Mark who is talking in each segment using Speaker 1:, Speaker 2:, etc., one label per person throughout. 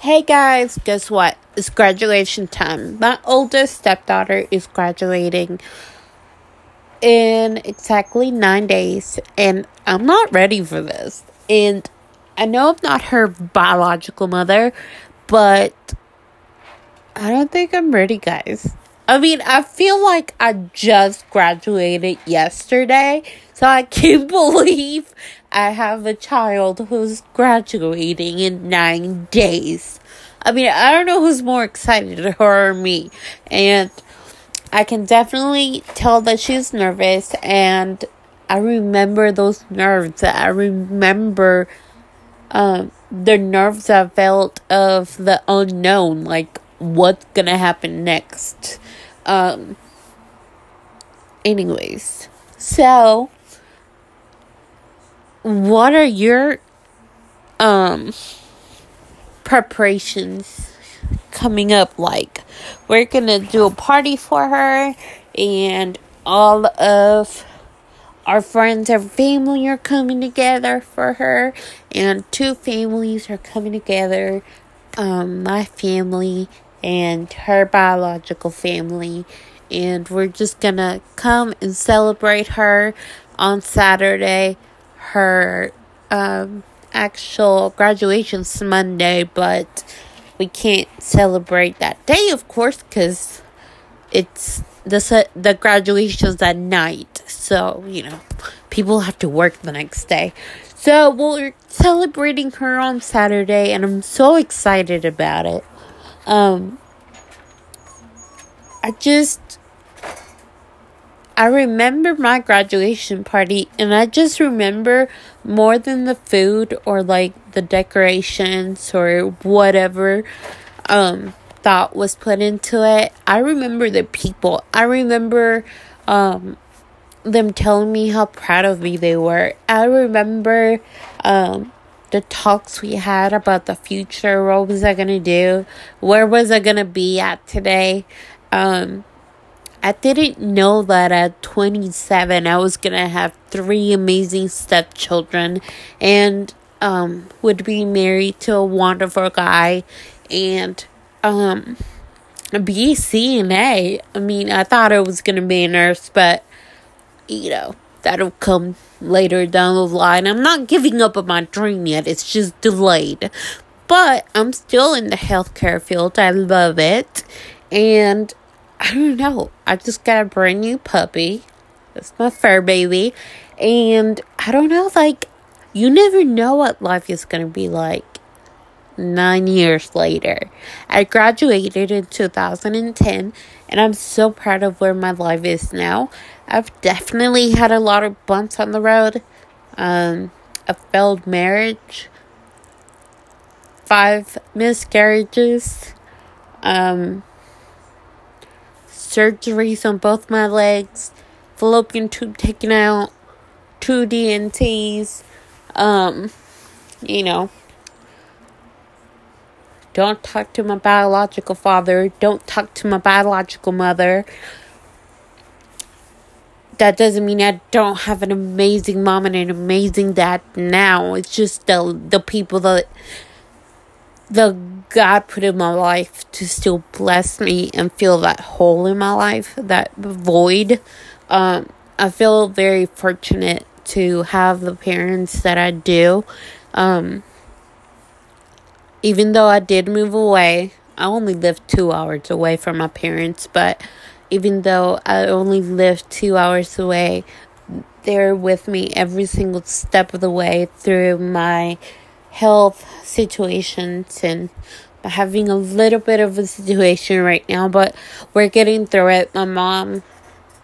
Speaker 1: Hey guys, guess what? It's graduation time. My oldest stepdaughter is graduating in exactly nine days, and I'm not ready for this. And I know I'm not her biological mother, but I don't think I'm ready, guys. I mean, I feel like I just graduated yesterday, so I can't believe I have a child who's graduating in nine days. I mean, I don't know who's more excited, her or me. And I can definitely tell that she's nervous, and I remember those nerves. I remember um, the nerves I felt of the unknown, like what's gonna happen next. Um, anyways, so what are your um preparations coming up like? We're gonna do a party for her, and all of our friends and family are coming together for her, and two families are coming together. Um, my family and her biological family, and we're just gonna come and celebrate her on Saturday. Her um, actual graduation's Monday, but we can't celebrate that day, of course, because it's the the graduation's at night. So you know, people have to work the next day. So we're celebrating her on Saturday, and I'm so excited about it. Um, I just I remember my graduation party, and I just remember more than the food or like the decorations or whatever um, thought was put into it. I remember the people. I remember um, them telling me how proud of me they were. I remember um, the talks we had about the future. What was I gonna do? Where was I gonna be at today? Um, I didn't know that at 27 I was gonna have three amazing stepchildren and um would be married to a wonderful guy and um be CNA. I mean, I thought I was gonna be a nurse, but you know, that'll come later down the line. I'm not giving up on my dream yet, it's just delayed. But I'm still in the healthcare field. I love it. And I don't know. I just got a brand new puppy. That's my fur baby. And I don't know, like, you never know what life is going to be like nine years later. I graduated in 2010, and I'm so proud of where my life is now. I've definitely had a lot of bumps on the road. Um, a failed marriage, five miscarriages, um, surgeries on both my legs, fallopian tube taken out, two D&Cs, um, you know, don't talk to my biological father, don't talk to my biological mother. That doesn't mean I don't have an amazing mom and an amazing dad now. It's just the the people that the God put in my life to still bless me and fill that hole in my life, that void. Um, I feel very fortunate to have the parents that I do. Um, even though I did move away, I only lived two hours away from my parents, but even though I only lived two hours away, they're with me every single step of the way through my health situations and having a little bit of a situation right now, but we're getting through it. My mom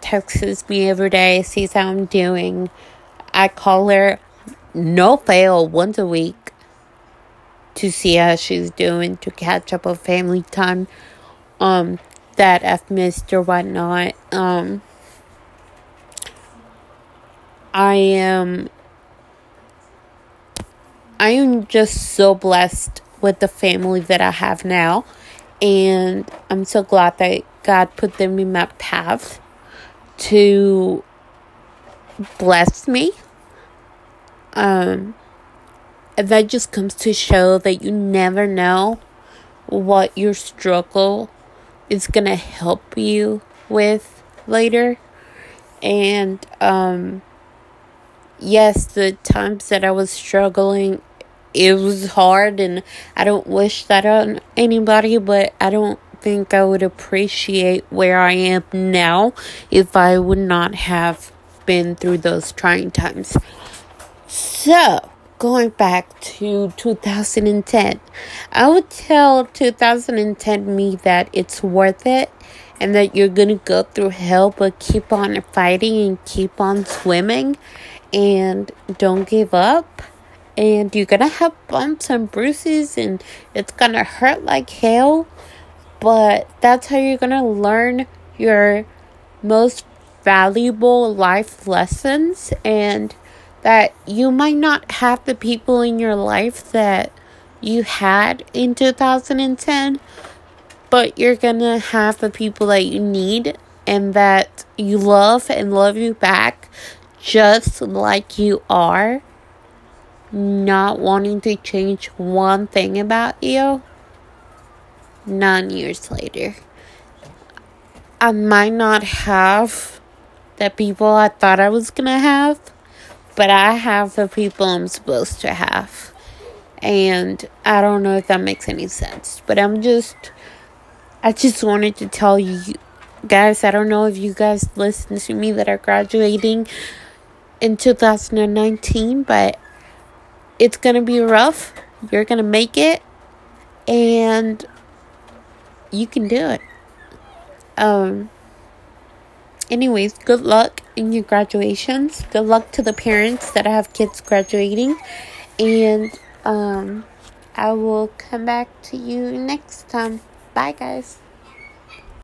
Speaker 1: texts me every day, sees how I'm doing. I call her no fail once a week to see how she's doing, to catch up on family time um that I've missed or whatnot. Um I am I am just so blessed with the family that I have now. And I'm so glad that God put them in my path to bless me. Um, and that just comes to show that you never know what your struggle is going to help you with later. And, um, yes, the times that I was struggling, it was hard, and I don't wish that on anybody, but I don't think I would appreciate where I am now if I would not have been through those trying times. So, going back to 2010, I would tell 2010 me that it's worth it and that you're gonna go through hell, but keep on fighting and keep on swimming and don't give up. And you're gonna have bumps and bruises, and it's gonna hurt like hell, but that's how you're gonna learn your most valuable life lessons and that you might not have the people in your life that you had in 2010, but you're gonna have the people that you need and that you love and love you back just like you are, not wanting to change one thing about you. Nine years later, I might not have the people I thought I was gonna have but I have the people I'm supposed to have. And I don't know if that makes any sense, but I'm just, I just wanted to tell you guys, I don't know if you guys listen to me that are graduating in 2019, but it's gonna be rough. You're gonna make it, and you can do it. Um, anyways, good luck in your graduations. Good luck to the parents that have kids graduating. And um, I will come back to you next time. Bye, guys.